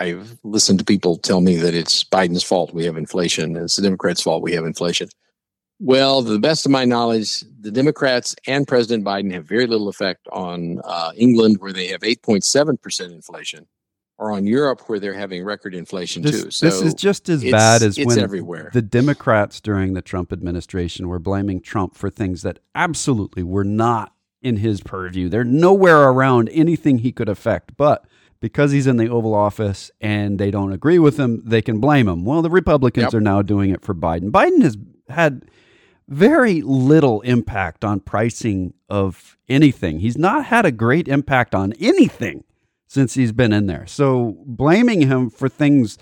I've listened to people tell me that it's Biden's fault we have inflation. It's the Democrats' fault we have inflation. Well, to the best of my knowledge, the Democrats and President Biden have very little effect on uh, England, where they have 8.7% inflation, or on Europe, where they're having record inflation This, too. So this is just as bad as it's when everywhere. the Democrats during the Trump administration were blaming Trump for things that absolutely were not in his purview. They're nowhere around anything he could affect. But because he's in the Oval Office and they don't agree with him, they can blame him. Well, the Republicans Yep. are now doing it for Biden. Biden has had very little impact on pricing of anything. He's not had a great impact on anything since he's been in there. So blaming him for things,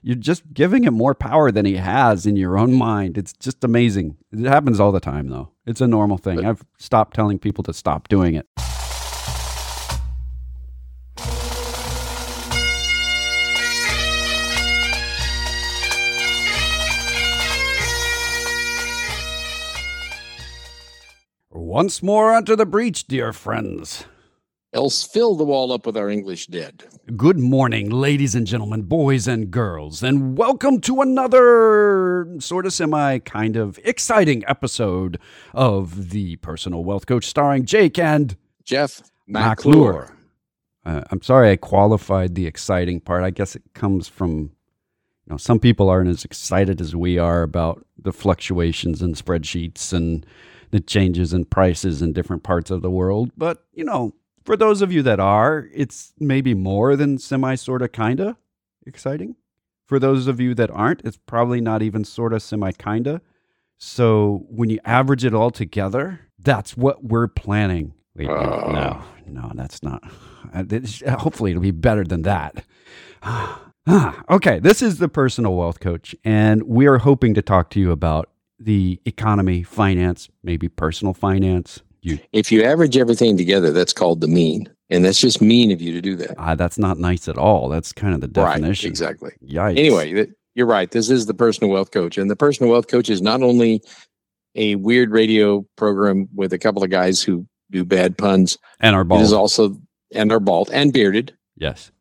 you're just giving him more power than he has in your own mind. It's just amazing. It happens all the time, though. It's a normal thing. I've stopped telling people to stop doing it. Once more onto the breach, dear friends. else fill the wall up with our English dead. Good morning, ladies and gentlemen, boys and girls, and welcome to another sort of semi kind of exciting episode of The Personal Wealth Coach starring Jake and Jeff McClure. McClure. Uh, I'm sorry I qualified the exciting part. I guess it comes from, you know, some people aren't as excited as we are about the fluctuations in spreadsheets and the changes in prices in different parts of the world. But, you know, for those of you that are, it's maybe more than semi, sort of, kind of exciting. For those of you that aren't, it's probably not even sort of, semi, kind of. So when you average it all together, that's what we're planning. Wait, wait, no, no, that's not. uh, hopefully, it'll be better than that. Ah, okay, this is the personal wealth coach, and we are hoping to talk to you about the economy, finance, maybe personal finance. You, If you average everything together, that's called the mean. And that's just mean of you to do that. ah, that's not nice at all. That's kind of the definition. Right, exactly. Yikes. Anyway, you're right. This is the personal wealth coach. And the personal wealth coach is not only a weird radio program with a couple of guys who do bad puns, and our it is also, and are bald and bearded. Yes.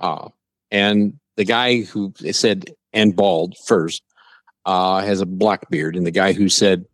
Uh, and the guy who said and bald first uh, has a black beard, and the guy who said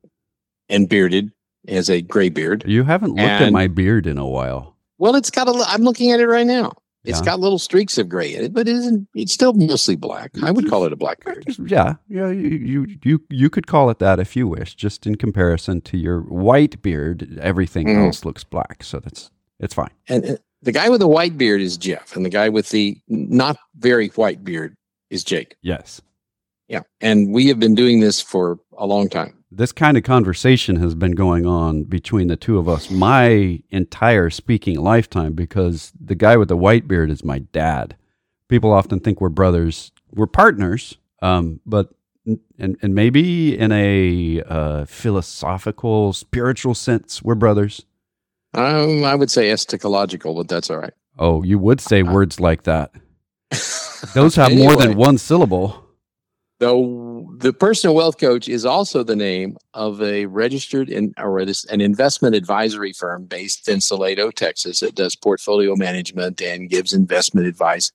and bearded has a gray beard. You haven't looked at my beard in a while. Well, it's got a. I'm looking at it right now. It's Yeah. got little streaks of gray in it, but it isn't. It's still mostly black. I would call it a black beard. Yeah, yeah, you, you you you could call it that if you wish. Just in comparison to your white beard, everything Mm. else looks black. So that's it's fine. And uh, the guy with the white beard is Jeff, and the guy with the not very white beard is Jake. Yes. Yeah, and we have been doing this for a long time. This kind of conversation has been going on between the two of us my entire speaking lifetime because the guy with the white beard is my dad. People often think we're brothers. We're partners, um, but and and maybe in a uh, philosophical, spiritual sense, we're brothers. Um, I would say eschatological, but that's all right. Oh, you would say words like that. Those have more than one syllable. Though the personal wealth coach is also the name of a registered in, an investment advisory firm based in Salado, Texas. that does portfolio management and gives investment advice.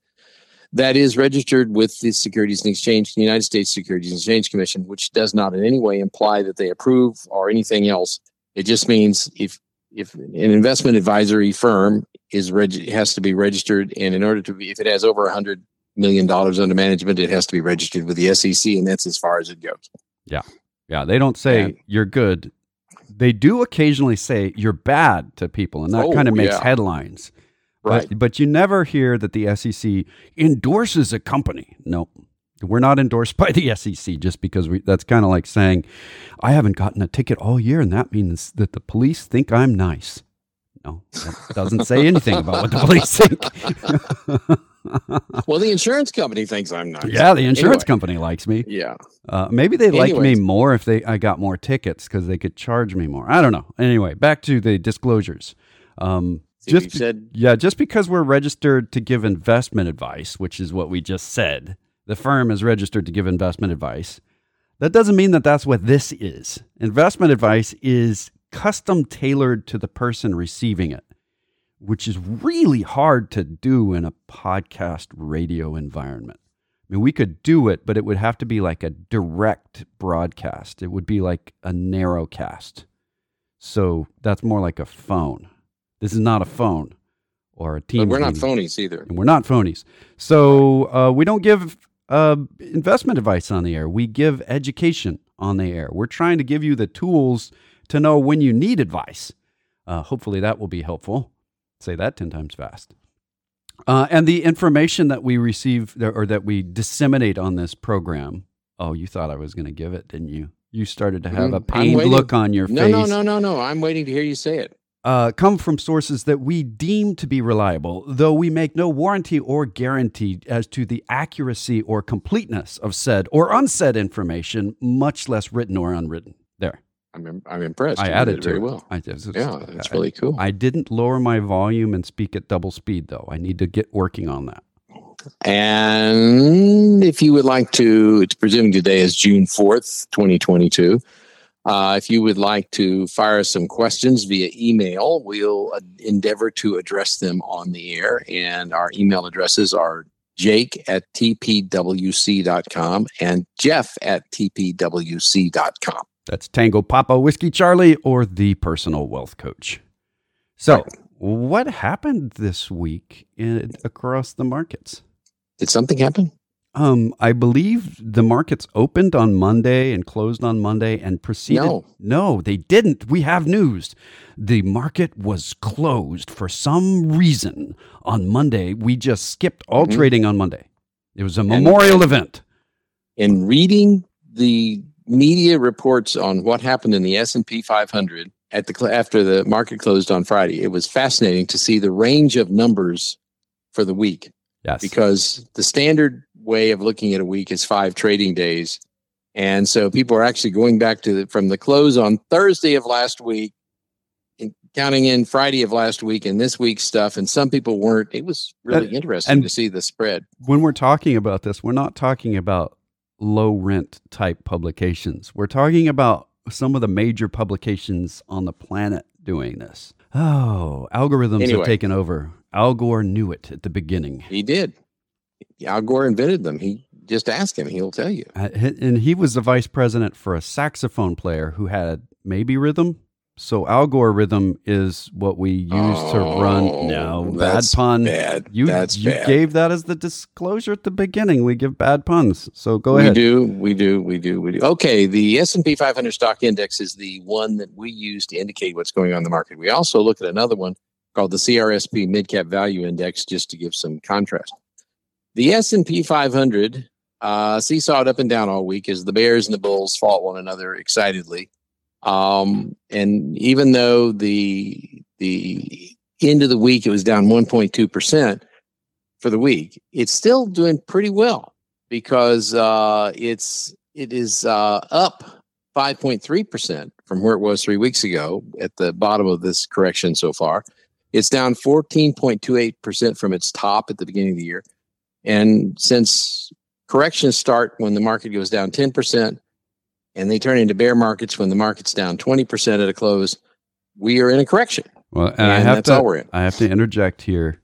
That is registered with the Securities and Exchange, the United States Securities and Exchange Commission, which does not in any way imply that they approve or anything else. It just means if if an investment advisory firm is reg- has to be registered, and in order to be, if it has over a hundred million dollars under management, it has to be registered with the SEC, and that's as far as it goes. Yeah, yeah. they don't say And- you're good. They do occasionally say you're bad to people, and that Oh, kind of makes yeah. headlines. Right. But, but you never hear that the SEC endorses a company. No, we're not endorsed by the SEC just because we, that's kind of like saying, I haven't gotten a ticket all year, and that means that the police think I'm nice. No, that doesn't say anything about what the police think. Well, the insurance company thinks I'm nice. yeah, the insurance Anyway. company likes me. Yeah. Uh, maybe they like me more if they I got more tickets because they could charge me more. I don't know. Anyway, back to the disclosures. Um, See, you just be- said yeah, just because we're registered to give investment advice, which is what we just said, the firm is registered to give investment advice. That doesn't mean that that's what this is. Investment advice is custom tailored to the person receiving it. Which is really hard to do in a podcast radio environment. I mean, we could do it, but it would have to be like a direct broadcast. It would be like a narrow cast. So that's more like a phone. This is not a phone or a team. But we're not phonies either. And we're not phonies. So uh, we don't give uh, investment advice on the air. We give education on the air. We're trying to give you the tools to know when you need advice. Uh, hopefully that will be helpful. Say that 10 times fast. Uh, and the information that we receive or that we disseminate on this program. Oh, you thought I was going to give it, didn't you? You started to have mm, a pained look on your no, face. No, no, no, no, no. I'm waiting to hear you say it. Uh, come from sources that we deem to be reliable, though we make no warranty or guarantee as to the accuracy or completeness of said or unsaid information, much less written or unwritten. There. I'm I'm impressed. I you added very it. well. I, it's, yeah, that's really cool. I didn't lower my volume and speak at double speed though. I need to get working on that. And if you would like to, it's presuming today is June fourth, twenty twenty two. Uh, if you would like to fire some questions via email, we'll uh, endeavor to address them on the air. And our email addresses are jake at tpwc.com and jeff at tpwc.com. That's Tango Papa Whiskey Charlie or the personal wealth coach. So, what happened this week in, across the markets? Did something happen? Um, I believe the markets opened on Monday and closed on Monday and proceeded. No, no, they didn't. We have news. The market was closed for some reason on Monday. We just skipped all mm-hmm. trading on Monday. It was a memorial and, event. In reading the media reports on what happened in the S&P 500 at the after the market closed on Friday. It was fascinating to see the range of numbers for the week. Yes. Because the standard way of looking at a week is 5 trading days. And so people are actually going back to the, from the close on Thursday of last week counting in Friday of last week and this week's stuff, and some people weren't. It was really interesting to see the spread. When we're talking about this, we're not talking about low rent type publications. We're talking about some of the major publications on the planet doing this. Oh, algorithms anyway, have taken over. Al Gore knew it at the beginning. He did. Al Gore invented them. He just ask him, he'll tell you. Uh, and he was the vice president for a saxophone player who had maybe rhythm, so algorithm is what we use oh, to run. Oh, no, bad pun. Bad. You, that's you bad. gave that as the disclosure at the beginning. We give bad puns. So go we ahead. We do. We do. We do. We do. Okay. The S and P 500 stock index is the one that we use to indicate what's going on in the market. We also look at another one called the CRSP Mid Cap Value Index, just to give some contrast. The S and P 500 uh, seesawed up and down all week as the Bears and the Bulls fought one another excitedly. Um, and even though the the end of the week it was down 1.2 percent for the week, it's still doing pretty well because uh, it's it is uh, up 5.3 percent from where it was three weeks ago at the bottom of this correction so far. It's down 14.28 percent from its top at the beginning of the year, and since corrections start when the market goes down 10 percent and they turn into bear markets when the market's down 20% at a close, we are in a correction. Well, and, and I have to, I have to interject here.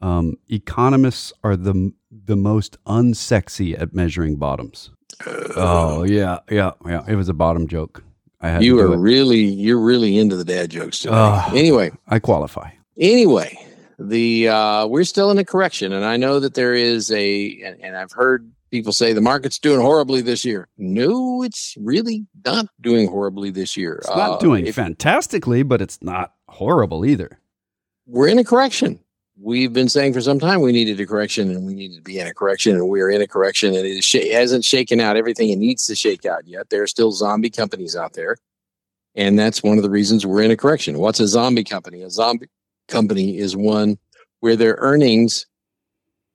Um, economists are the the most unsexy at measuring bottoms. Uh, oh yeah, yeah, yeah. It was a bottom joke. I had you are really you're really into the dad jokes today. Uh, anyway, I qualify. Anyway, the uh, we're still in a correction, and I know that there is a, and, and I've heard people say the market's doing horribly this year. No, it's really not doing horribly this year. It's not uh, doing if, fantastically, but it's not horrible either. We're in a correction. We've been saying for some time we needed a correction and we needed to be in a correction, and we're in a correction, and it sh- hasn't shaken out everything it needs to shake out yet. There are still zombie companies out there. And that's one of the reasons we're in a correction. What's a zombie company? A zombie company is one where their earnings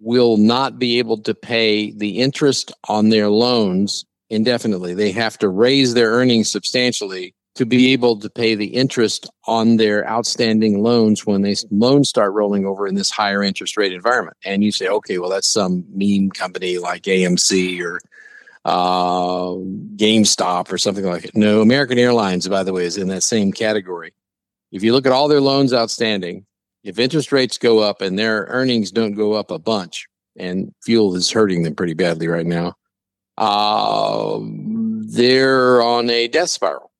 will not be able to pay the interest on their loans indefinitely. They have to raise their earnings substantially to be able to pay the interest on their outstanding loans when they loans start rolling over in this higher interest rate environment. And you say, okay, well, that's some meme company like AMC or uh, GameStop or something like it. No, American Airlines, by the way, is in that same category. If you look at all their loans outstanding, if interest rates go up and their earnings don't go up a bunch, and fuel is hurting them pretty badly right now, uh, they're on a death spiral,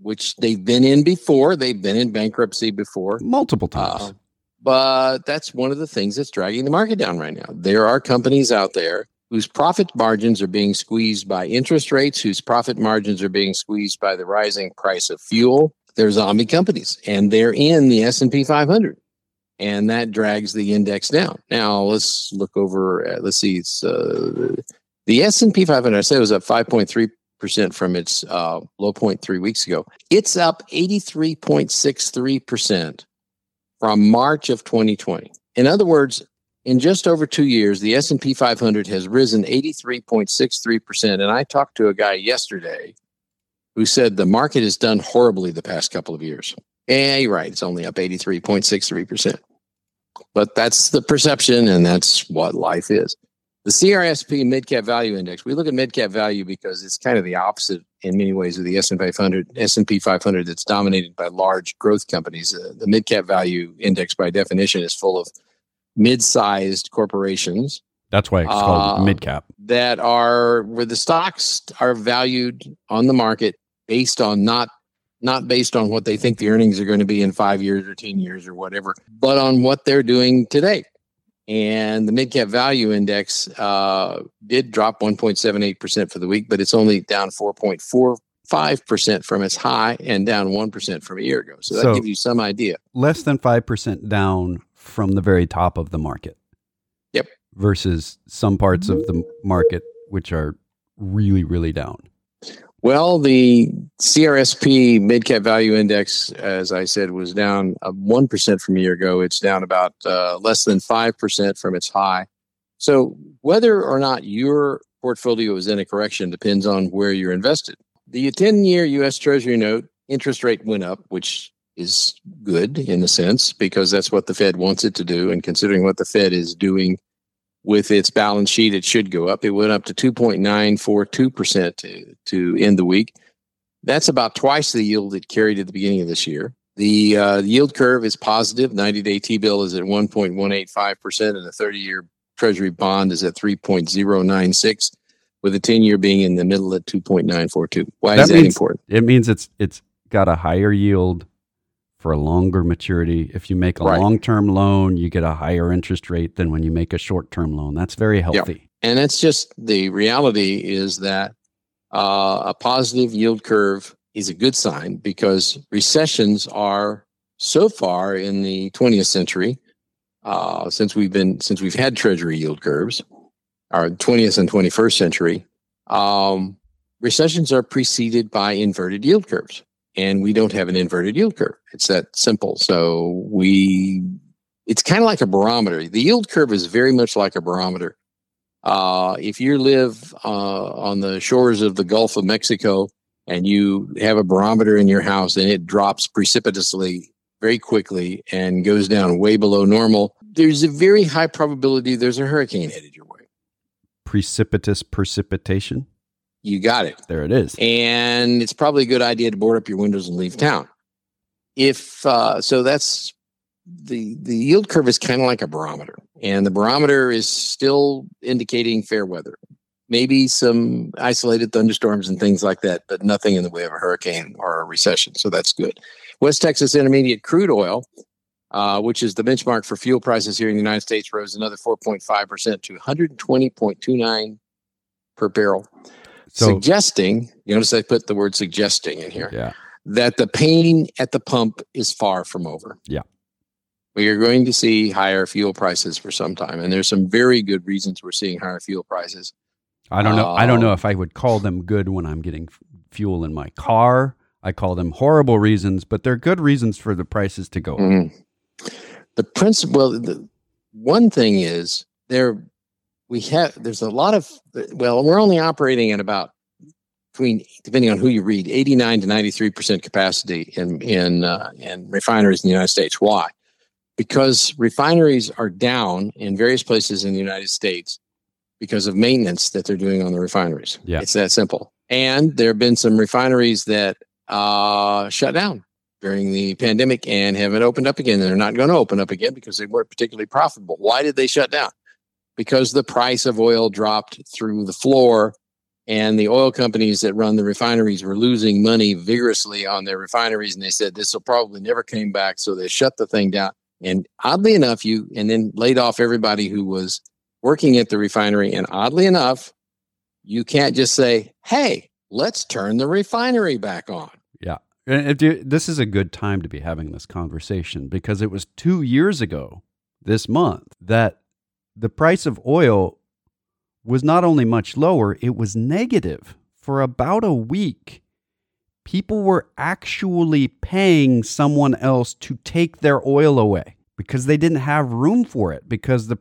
which they've been in before. They've been in bankruptcy before multiple times. Uh, but that's one of the things that's dragging the market down right now. There are companies out there whose profit margins are being squeezed by interest rates, whose profit margins are being squeezed by the rising price of fuel. They're zombie companies, and they're in the S and P 500, and that drags the index down. Now let's look over. At, let's see. Uh, the S and P 500. I said it was up 5.3 percent from its uh, low point three weeks ago. It's up 83.63 percent from March of 2020. In other words, in just over two years, the S&P 500 has risen 83.63%. And I talked to a guy yesterday who said the market has done horribly the past couple of years. Yeah, you're right. It's only up 83.63%. But that's the perception, and that's what life is. The CRSP Mid Cap Value Index. We look at mid cap value because it's kind of the opposite in many ways of the S&P 500. S&P 500 that's dominated by large growth companies. Uh, the mid cap value index, by definition, is full of mid-sized corporations. That's why it's called uh, mid cap. That are where the stocks are valued on the market based on not not based on what they think the earnings are going to be in five years or ten years or whatever, but on what they're doing today. And the mid cap value index uh, did drop 1.78% for the week, but it's only down 4.45% from its high and down 1% from a year ago. So that so gives you some idea. Less than 5% down from the very top of the market. Yep. Versus some parts of the market which are really, really down. Well, the CRSP mid cap value index, as I said, was down uh, one percent from a year ago. It's down about uh, less than five percent from its high. So, whether or not your portfolio is in a correction depends on where you're invested. The 10 year US Treasury note interest rate went up, which is good in a sense because that's what the Fed wants it to do. And considering what the Fed is doing with its balance sheet, it should go up. It went up to 2.942% to, to end the week. That's about twice the yield it carried at the beginning of this year. The uh, yield curve is positive. 90 day T bill is at 1.185%, and the 30 year Treasury bond is at 3.096, with the 10 year being in the middle at 2.942. Why that is that means, important? It means it's it's got a higher yield for a longer maturity. If you make a right. long term loan, you get a higher interest rate than when you make a short term loan. That's very healthy. And it's just the reality is that uh, a positive yield curve is a good sign because recessions are so far in the 20th century uh, since we've been since we've had treasury yield curves our 20th and 21st century um, recessions are preceded by inverted yield curves and we don't have an inverted yield curve. It's that simple. So we, it's kind of like a barometer. The yield curve is very much like a barometer. Uh, if you live uh, on the shores of the Gulf of Mexico and you have a barometer in your house and it drops precipitously very quickly and goes down way below normal, there's a very high probability there's a hurricane headed your way. Precipitous precipitation? You got it. There it is. And it's probably a good idea to board up your windows and leave town. If uh, so, that's the the yield curve is kind of like a barometer, and the barometer is still indicating fair weather. Maybe some isolated thunderstorms and things like that, but nothing in the way of a hurricane or a recession. So that's good. West Texas Intermediate crude oil, uh, which is the benchmark for fuel prices here in the United States, rose another 4.5% to 120.29 per barrel so, suggesting, you notice I put the word suggesting in here, yeah. that the pain at the pump is far from over. Yeah. We are going to see higher fuel prices for some time. And there's some very good reasons we're seeing higher fuel prices. I don't know. Uh, I don't know um, if I would call them good when I'm getting fuel in my car. I call them horrible reasons, but they're good reasons for the prices to go up. Mm-hmm. The principle, the one thing is they're we have there's a lot of well we're only operating at about between depending on who you read 89 to 93 percent capacity in in uh, in refineries in the United States. Why? Because refineries are down in various places in the United States because of maintenance that they're doing on the refineries. Yeah. It's that simple. And there have been some refineries that uh, shut down during the pandemic and haven't opened up again. They're not going to open up again because they weren't particularly profitable. Why did they shut down? Because the price of oil dropped through the floor and the oil companies that run the refineries were losing money vigorously on their refineries and they said this will probably never came back so they shut the thing down. And oddly enough you and then laid off everybody who was working at the refinery and oddly enough you can't just say hey let's turn the refinery back on. Yeah. And you, this is a good time to be having this conversation because it was two years ago this month that the price of oil was not only much lower, it was negative for about a week. People were actually paying someone else to take their oil away because they didn't have room for it. Because the,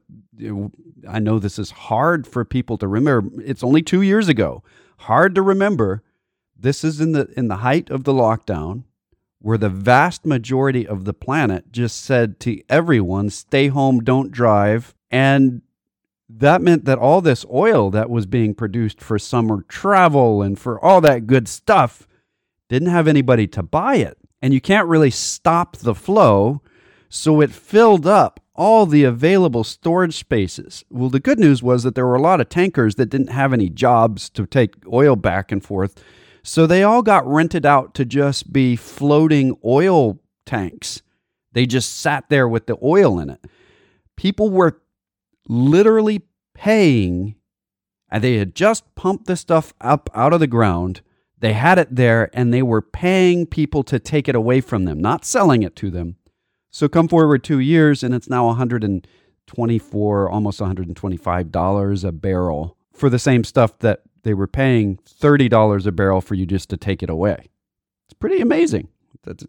I know this is hard for people to remember. It's only two years ago. Hard to remember. This is in the in the height of the lockdown, where the vast majority of the planet just said to everyone, "Stay home, don't drive," and that meant that all this oil that was being produced for summer travel and for all that good stuff didn't have anybody to buy it. And you can't really stop the flow. So it filled up all the available storage spaces. Well, the good news was that there were a lot of tankers that didn't have any jobs to take oil back and forth. So they all got rented out to just be floating oil tanks. They just sat there with the oil in it. People were literally paying, and they had just pumped this stuff up out of the ground. They had it there, and they were paying people to take it away from them, not selling it to them. So come forward two years, and it's now 124, almost 125 dollars a barrel for the same stuff that they were paying thirty dollars a barrel for you just to take it away. It's pretty amazing.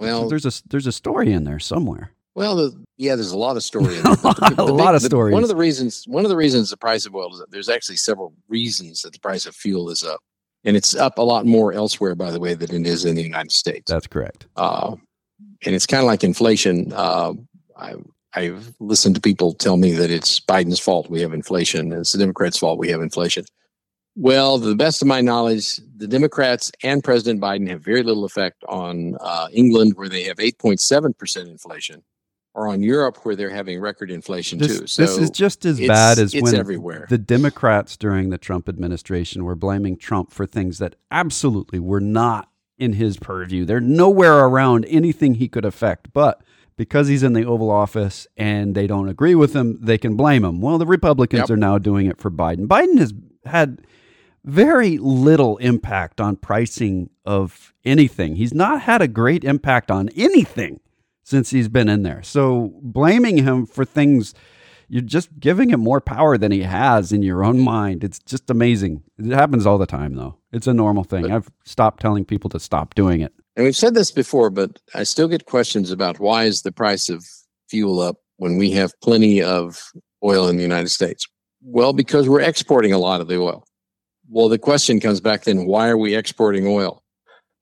well, there's a there's a story in there somewhere. Well, the, yeah, there's a lot of story. In there, the, the, a lot of stories. One of the reasons, one of the reasons the price of oil is up. There's actually several reasons that the price of fuel is up, and it's up a lot more elsewhere, by the way, than it is in the United States. That's correct. Uh, and it's kind of like inflation. Uh, I, I've listened to people tell me that it's Biden's fault we have inflation. It's the Democrats' fault we have inflation. Well, to the best of my knowledge, the Democrats and President Biden have very little effect on uh, England, where they have 8.7% inflation or on Europe where they're having record inflation this, too. So this is just as bad as when everywhere. the Democrats during the Trump administration were blaming Trump for things that absolutely were not in his purview. They're nowhere around anything he could affect, but because he's in the Oval Office and they don't agree with him, they can blame him. Well, the Republicans yep. are now doing it for Biden. Biden has had very little impact on pricing of anything. He's not had a great impact on anything since he's been in there. So blaming him for things, you're just giving him more power than he has in your own mind. It's just amazing. It happens all the time, though. It's a normal thing. I've stopped telling people to stop doing it. And we've said this before, but I still get questions about why is the price of fuel up when we have plenty of oil in the United States? Well, because we're exporting a lot of the oil. Well, the question comes back then why are we exporting oil?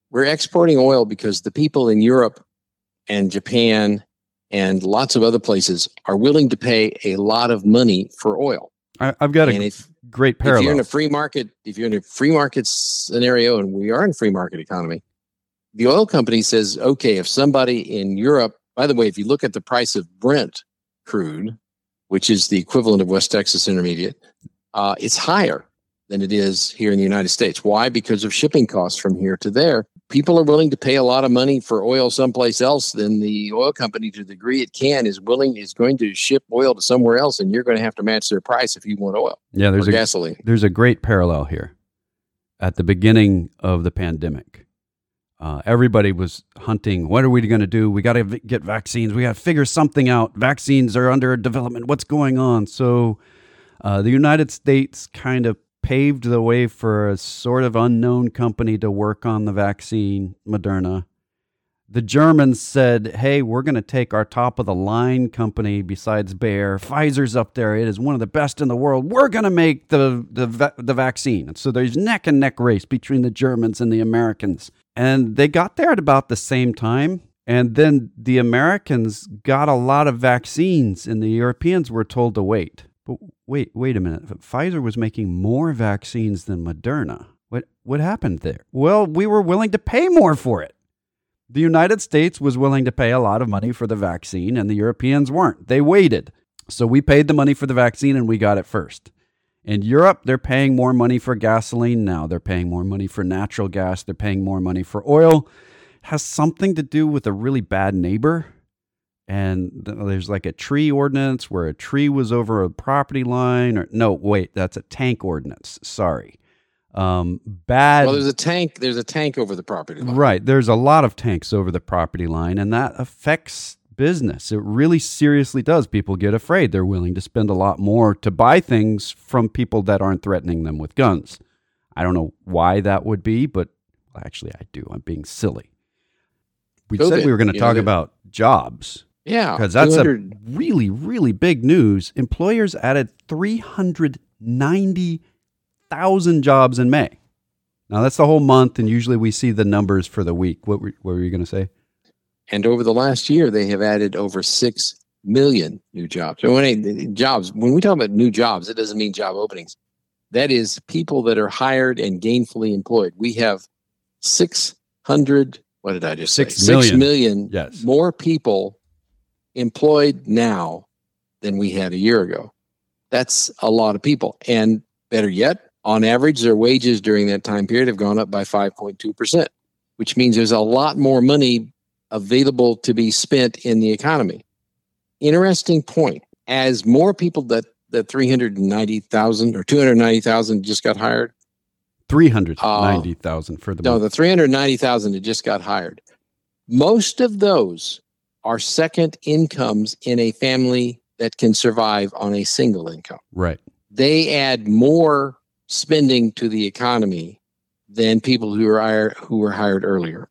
We're exporting oil because the people in Europe and Japan and lots of other places are willing to pay a lot of money for oil. I, have got and a if, great parallel. If you're in a free market, if you're in a free market scenario, and we are in a free market economy, the oil company says, okay, if somebody in Europe, by the way, if you look at the price of Brent crude, which is the equivalent of West Texas Intermediate, uh, it's higher than it is here in the United States. Why? Because of shipping costs from here to there people are willing to pay a lot of money for oil someplace else then the oil company to the degree it can is willing is going to ship oil to somewhere else and you're going to have to match their price if you want oil yeah there's a gasoline. there's a great parallel here. At the beginning of the pandemic uh, everybody was hunting what are we going to do? We got to v- get vaccines. We got to figure something out. Vaccines are under development. What's going on? So uh, the united states kind of paved the way for a sort of unknown company to work on the vaccine, Moderna. The Germans said, hey, we're going to take our top of the line company besides Bayer. Pfizer's up there. It is one of the best in the world. We're going to make the, the, the vaccine. And so there's neck and neck race between the Germans and the Americans. And they got there at about the same time. And then the Americans got a lot of vaccines, and the Europeans were told to wait. But wait, wait a minute. Pfizer was making more vaccines than Moderna. What what happened there? Well, we were willing to pay more for it. The United States was willing to pay a lot of money for the vaccine, and the Europeans weren't. They waited. So we paid the money for the vaccine and we got it first. In Europe, they're paying more money for gasoline now. They're paying more money for natural gas. They're paying more money for oil. Has something to do with a really bad neighbor. And there's like a tree ordinance where a tree was over a property line. Or no, wait, that's a tank ordinance. Sorry. Um, bad. Well, there's a tank. There's a tank over the property line. Right. There's a lot of tanks over the property line, and that affects business. It really seriously does. People get afraid. They're willing to spend a lot more to buy things from people that aren't threatening them with guns. I don't know why that would be, but actually, I do. I'm being silly. We COVID, said we were going to talk know, about jobs. Yeah. Because that's a really, really big news. Employers added 390 thousand jobs in May. Now that's the whole month, and usually we see the numbers for the week. What were, what were you going to say? And over the last year, they have added over six million new jobs. So when I, jobs, when we talk about new jobs, it doesn't mean job openings. That is people that are hired and gainfully employed. We have six hundred. What did I just six say? Million. Six million yes. more people employed now than we had a year ago. That's a lot of people. And better yet, on average, their wages during that time period have gone up by 5.2%, which means there's a lot more money available to be spent in the economy. Interesting point. As more people that that 390,000 or 290,000 just got hired. 390,000 uh, for the No, month. the 390,000 that just got hired. Most of those are second incomes in a family that can survive on a single income. Right. They add more spending to the economy than people who were hired, who were hired earlier.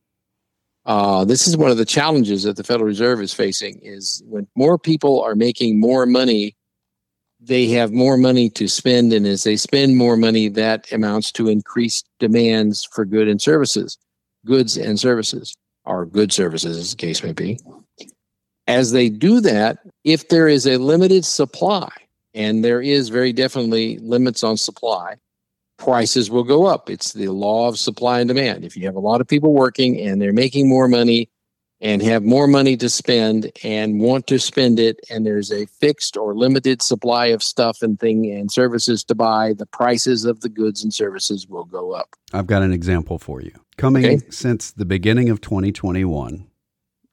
Uh, this is one of the challenges that the Federal Reserve is facing: is when more people are making more money, they have more money to spend, and as they spend more money, that amounts to increased demands for goods and services, goods and services, or good services, as the case may be. As they do that, if there is a limited supply, and there is very definitely limits on supply, prices will go up. It's the law of supply and demand. If you have a lot of people working and they're making more money and have more money to spend and want to spend it and there's a fixed or limited supply of stuff and thing and services to buy, the prices of the goods and services will go up. I've got an example for you. Coming okay. since the beginning of 2021,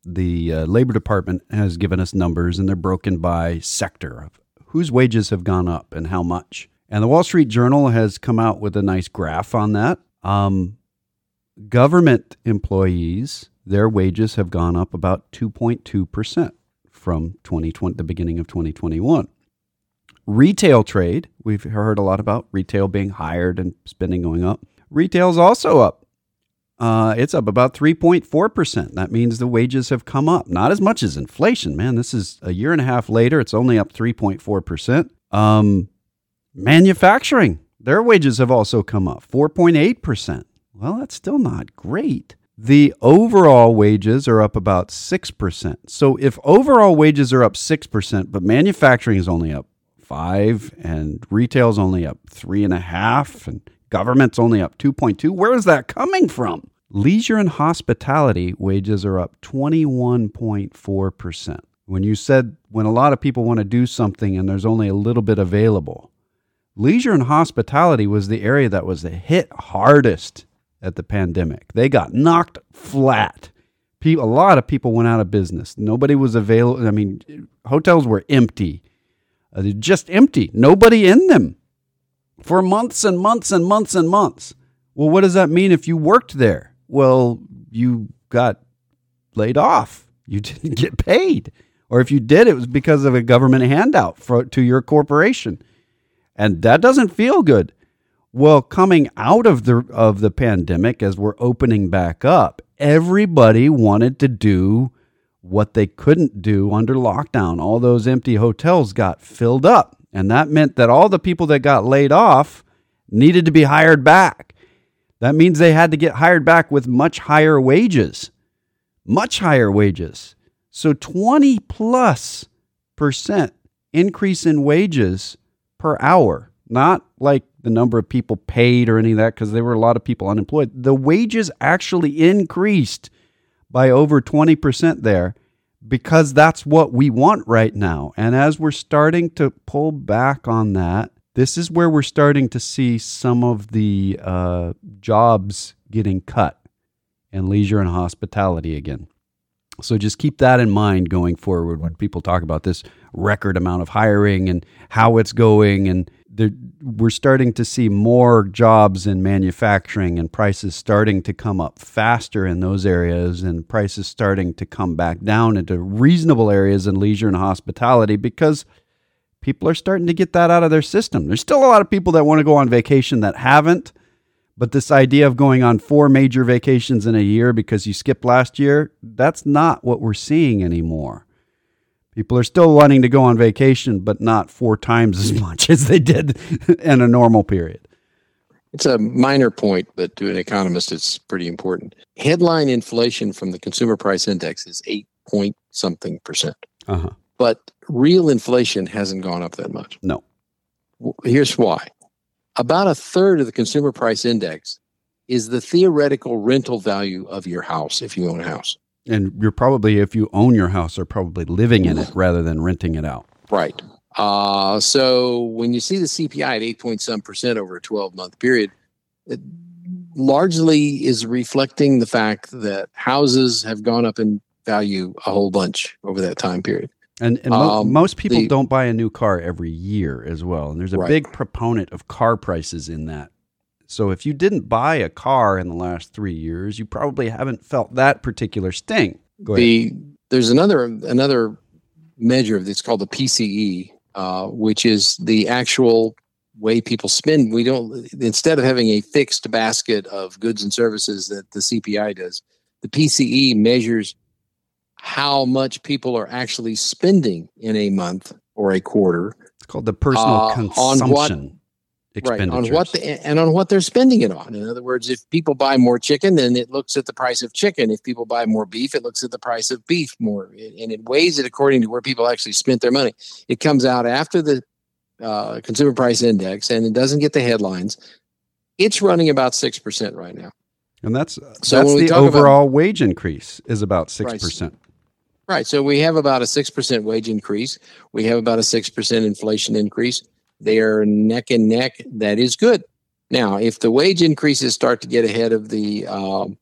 the uh, Labor Department has given us numbers and they're broken by sector of whose wages have gone up and how much. And the Wall Street Journal has come out with a nice graph on that. Um, government employees, their wages have gone up about 2.2% from 2020, the beginning of 2021. Retail trade, we've heard a lot about retail being hired and spending going up. Retail's also up. Uh, it's up about 3.4%. That means the wages have come up. Not as much as inflation, man. This is a year and a half later. It's only up 3.4%. Um, Manufacturing, their wages have also come up 4.8%. Well, that's still not great. The overall wages are up about 6%. So if overall wages are up 6%, but manufacturing is only up 5 and retail is only up 3.5 and government's only up 2.2, where is that coming from? Leisure and hospitality wages are up 21.4%. When you said when a lot of people want to do something and there's only a little bit available, leisure and hospitality was the area that was hit hardest at the pandemic. They got knocked flat. A lot of people went out of business. Nobody was available. I mean, hotels were empty, uh, just empty. Nobody in them for months and months and months and months. Well, what does that mean if you worked there? Well, you got laid off. You didn't get paid. Or if you did, it was because of a government handout for, to your corporation and that doesn't feel good. Well, coming out of the of the pandemic as we're opening back up, everybody wanted to do what they couldn't do under lockdown. All those empty hotels got filled up, and that meant that all the people that got laid off needed to be hired back. That means they had to get hired back with much higher wages. Much higher wages. So 20 plus percent increase in wages per hour, not like the number of people paid or any of that, because there were a lot of people unemployed. The wages actually increased by over 20% there because that's what we want right now. And as we're starting to pull back on that, this is where we're starting to see some of the uh, jobs getting cut and leisure and hospitality again. So just keep that in mind going forward when people talk about this record amount of hiring and how it's going. And we're starting to see more jobs in manufacturing and prices starting to come up faster in those areas and prices starting to come back down into reasonable areas in leisure and hospitality because people are starting to get that out of their system. There's still a lot of people that want to go on vacation that haven't but this idea of going on four major vacations in a year because you skipped last year, that's not what we're seeing anymore. People are still wanting to go on vacation, but not four times as much as they did in a normal period. It's a minor point, but to an economist, it's pretty important. Headline inflation from the consumer price index is eight point something percent. Uh-huh. But real inflation hasn't gone up that much. No. Here's why about a third of the consumer price index is the theoretical rental value of your house if you own a house. And you're probably, if you own your house, are probably living in it rather than renting it out. Right. Uh, so when you see the CPI at 8 point some percent over a 12 month period, it largely is reflecting the fact that houses have gone up in value a whole bunch over that time period. And, and mo- um, most people the, don't buy a new car every year as well. And there's a right. big proponent of car prices in that. So if you didn't buy a car in the last three years, you probably haven't felt that particular sting. The, there's another another measure that's called the PCE, uh, which is the actual way people spend. We don't instead of having a fixed basket of goods and services that the CPI does, the PCE measures how much people are actually spending in a month or a quarter. It's called the personal uh, consumption. On what, right, on what the, and on what they're spending it on. In other words, if people buy more chicken, then it looks at the price of chicken. If people buy more beef, it looks at the price of beef more, and it weighs it according to where people actually spent their money. It comes out after the uh, consumer price index, and it doesn't get the headlines. It's running about six percent right now, and that's so that's the overall about, wage increase is about six percent. Right. So we have about a 6% wage increase. We have about a 6% inflation increase. They are neck and neck. That is good. Now, if the wage increases start to get ahead of the um,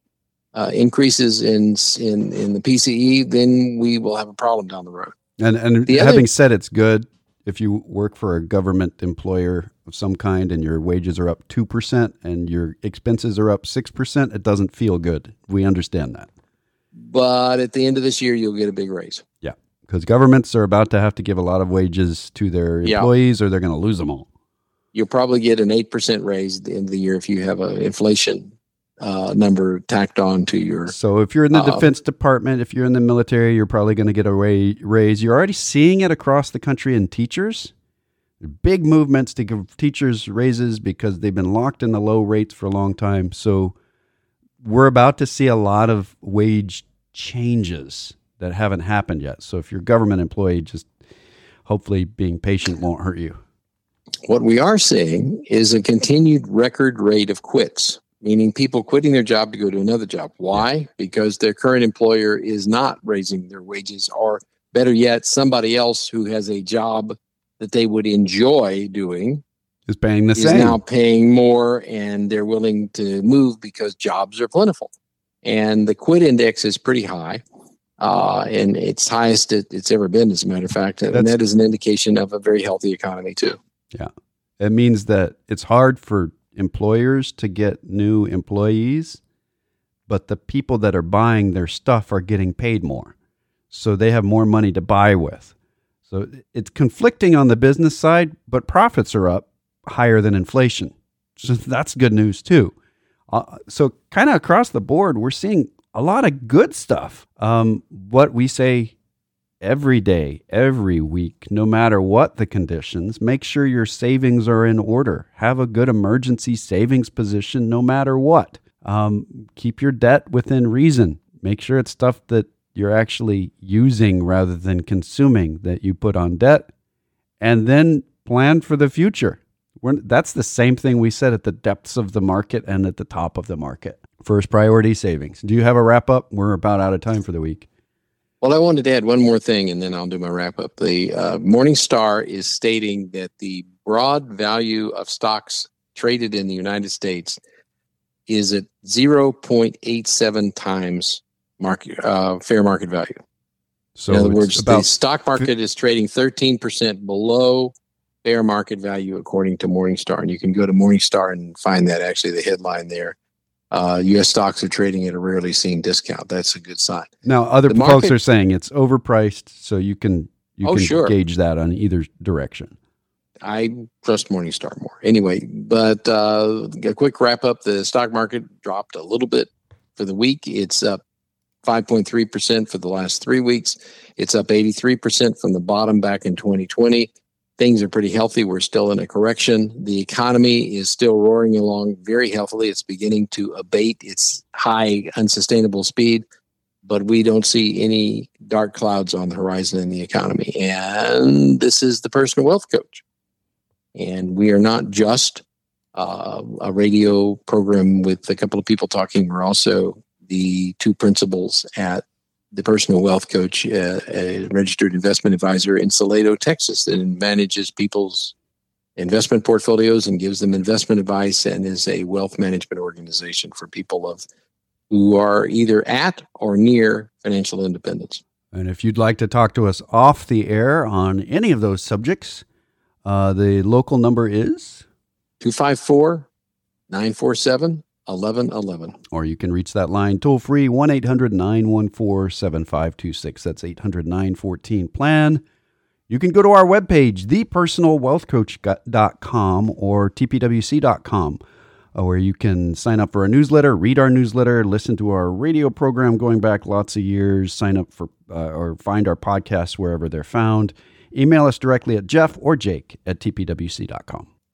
uh, increases in, in in the PCE, then we will have a problem down the road. And and the having other, said it's good, if you work for a government employer of some kind and your wages are up two percent and your expenses are up six percent, it doesn't feel good. We understand that but at the end of this year, you'll get a big raise. Yeah, because governments are about to have to give a lot of wages to their employees, yeah. or they're going to lose them all. You'll probably get an eight percent raise at the end of the year if you have an inflation uh, number tacked on to your. So if you're in the uh, Defense Department, if you're in the military, you're probably going to get a raise. You're already seeing it across the country in teachers. Big movements to give teachers raises because they've been locked in the low rates for a long time. So we're about to see a lot of wage changes that haven't happened yet. So if you're a government employee, just hopefully being patient won't hurt you. What we are seeing is a continued record rate of quits, meaning people quitting their job to go to another job. Why? Because their current employer is not raising their wages, or better yet, somebody else who has a job that they would enjoy doing is paying the is same. now paying more and they're willing to move because jobs are plentiful. And the quit index is pretty high. Uh, and it's highest it, it's ever been, as a matter of fact. and that is an indication of a very healthy economy, too. Yeah. It means that it's hard for employers to get new employees, but the people that are buying their stuff are getting paid more. So they have more money to buy with. So it's conflicting on the business side, but profits are up higher than inflation. So that's good news too. Uh, so kind of across the board, we're seeing a lot of good stuff. Um, what we say every day, every week, no matter what the conditions, make sure your savings are in order. Have a good emergency savings position no matter what. Um, keep your debt within reason. Make sure it's stuff that you're actually using rather than consuming that you put on debt. And then plan for the future. We're, that's the same thing we said at the depths of the market and at the top of the market. First priority savings. Do you have a wrap up? We're about out of time for the week. Well, I wanted to add one more thing and then I'll do my wrap up. The uh, Morningstar is stating that the broad value of stocks traded in the United States is at 0.87 times market uh, fair market value. So in other words, the stock market is trading 13% below fair market value according to Morningstar. And you can go to Morningstar and find that actually the headline there. Uh, U.S. stocks are trading at a rarely seen discount. That's a good sign. Now, other the folks market, are saying it's overpriced, so you can you oh, can sure. gauge that on either direction. I trust Morningstar more. Anyway, but uh, a quick wrap up: the stock market dropped a little bit for the week. It's up 5.3% for the last three weeks. It's up 83% from the bottom back in 2020. Things are pretty healthy. We're still in a correction. The economy is still roaring along very healthily. It's beginning to abate its high, unsustainable speed, but we don't see any dark clouds on the horizon in the economy. And this is the personal wealth coach. And we are not just uh, a radio program with a couple of people talking. We're also the two principals at the personal wealth coach, uh, a registered investment advisor in Salado, Texas, that manages people's investment portfolios and gives them investment advice and is a wealth management organization for people of who are either at or near financial independence. And if you'd like to talk to us off the air on any of those subjects, uh, the local number is 254 947 1111. Or you can reach that line toll free 1 800 914 7526. That's 800 914 plan. You can go to our webpage, thepersonalwealthcoach.com or tpwc.com, uh, where you can sign up for our newsletter, read our newsletter, listen to our radio program going back lots of years, sign up for uh, or find our podcasts wherever they're found. Email us directly at jeff or jake at tpwc.com.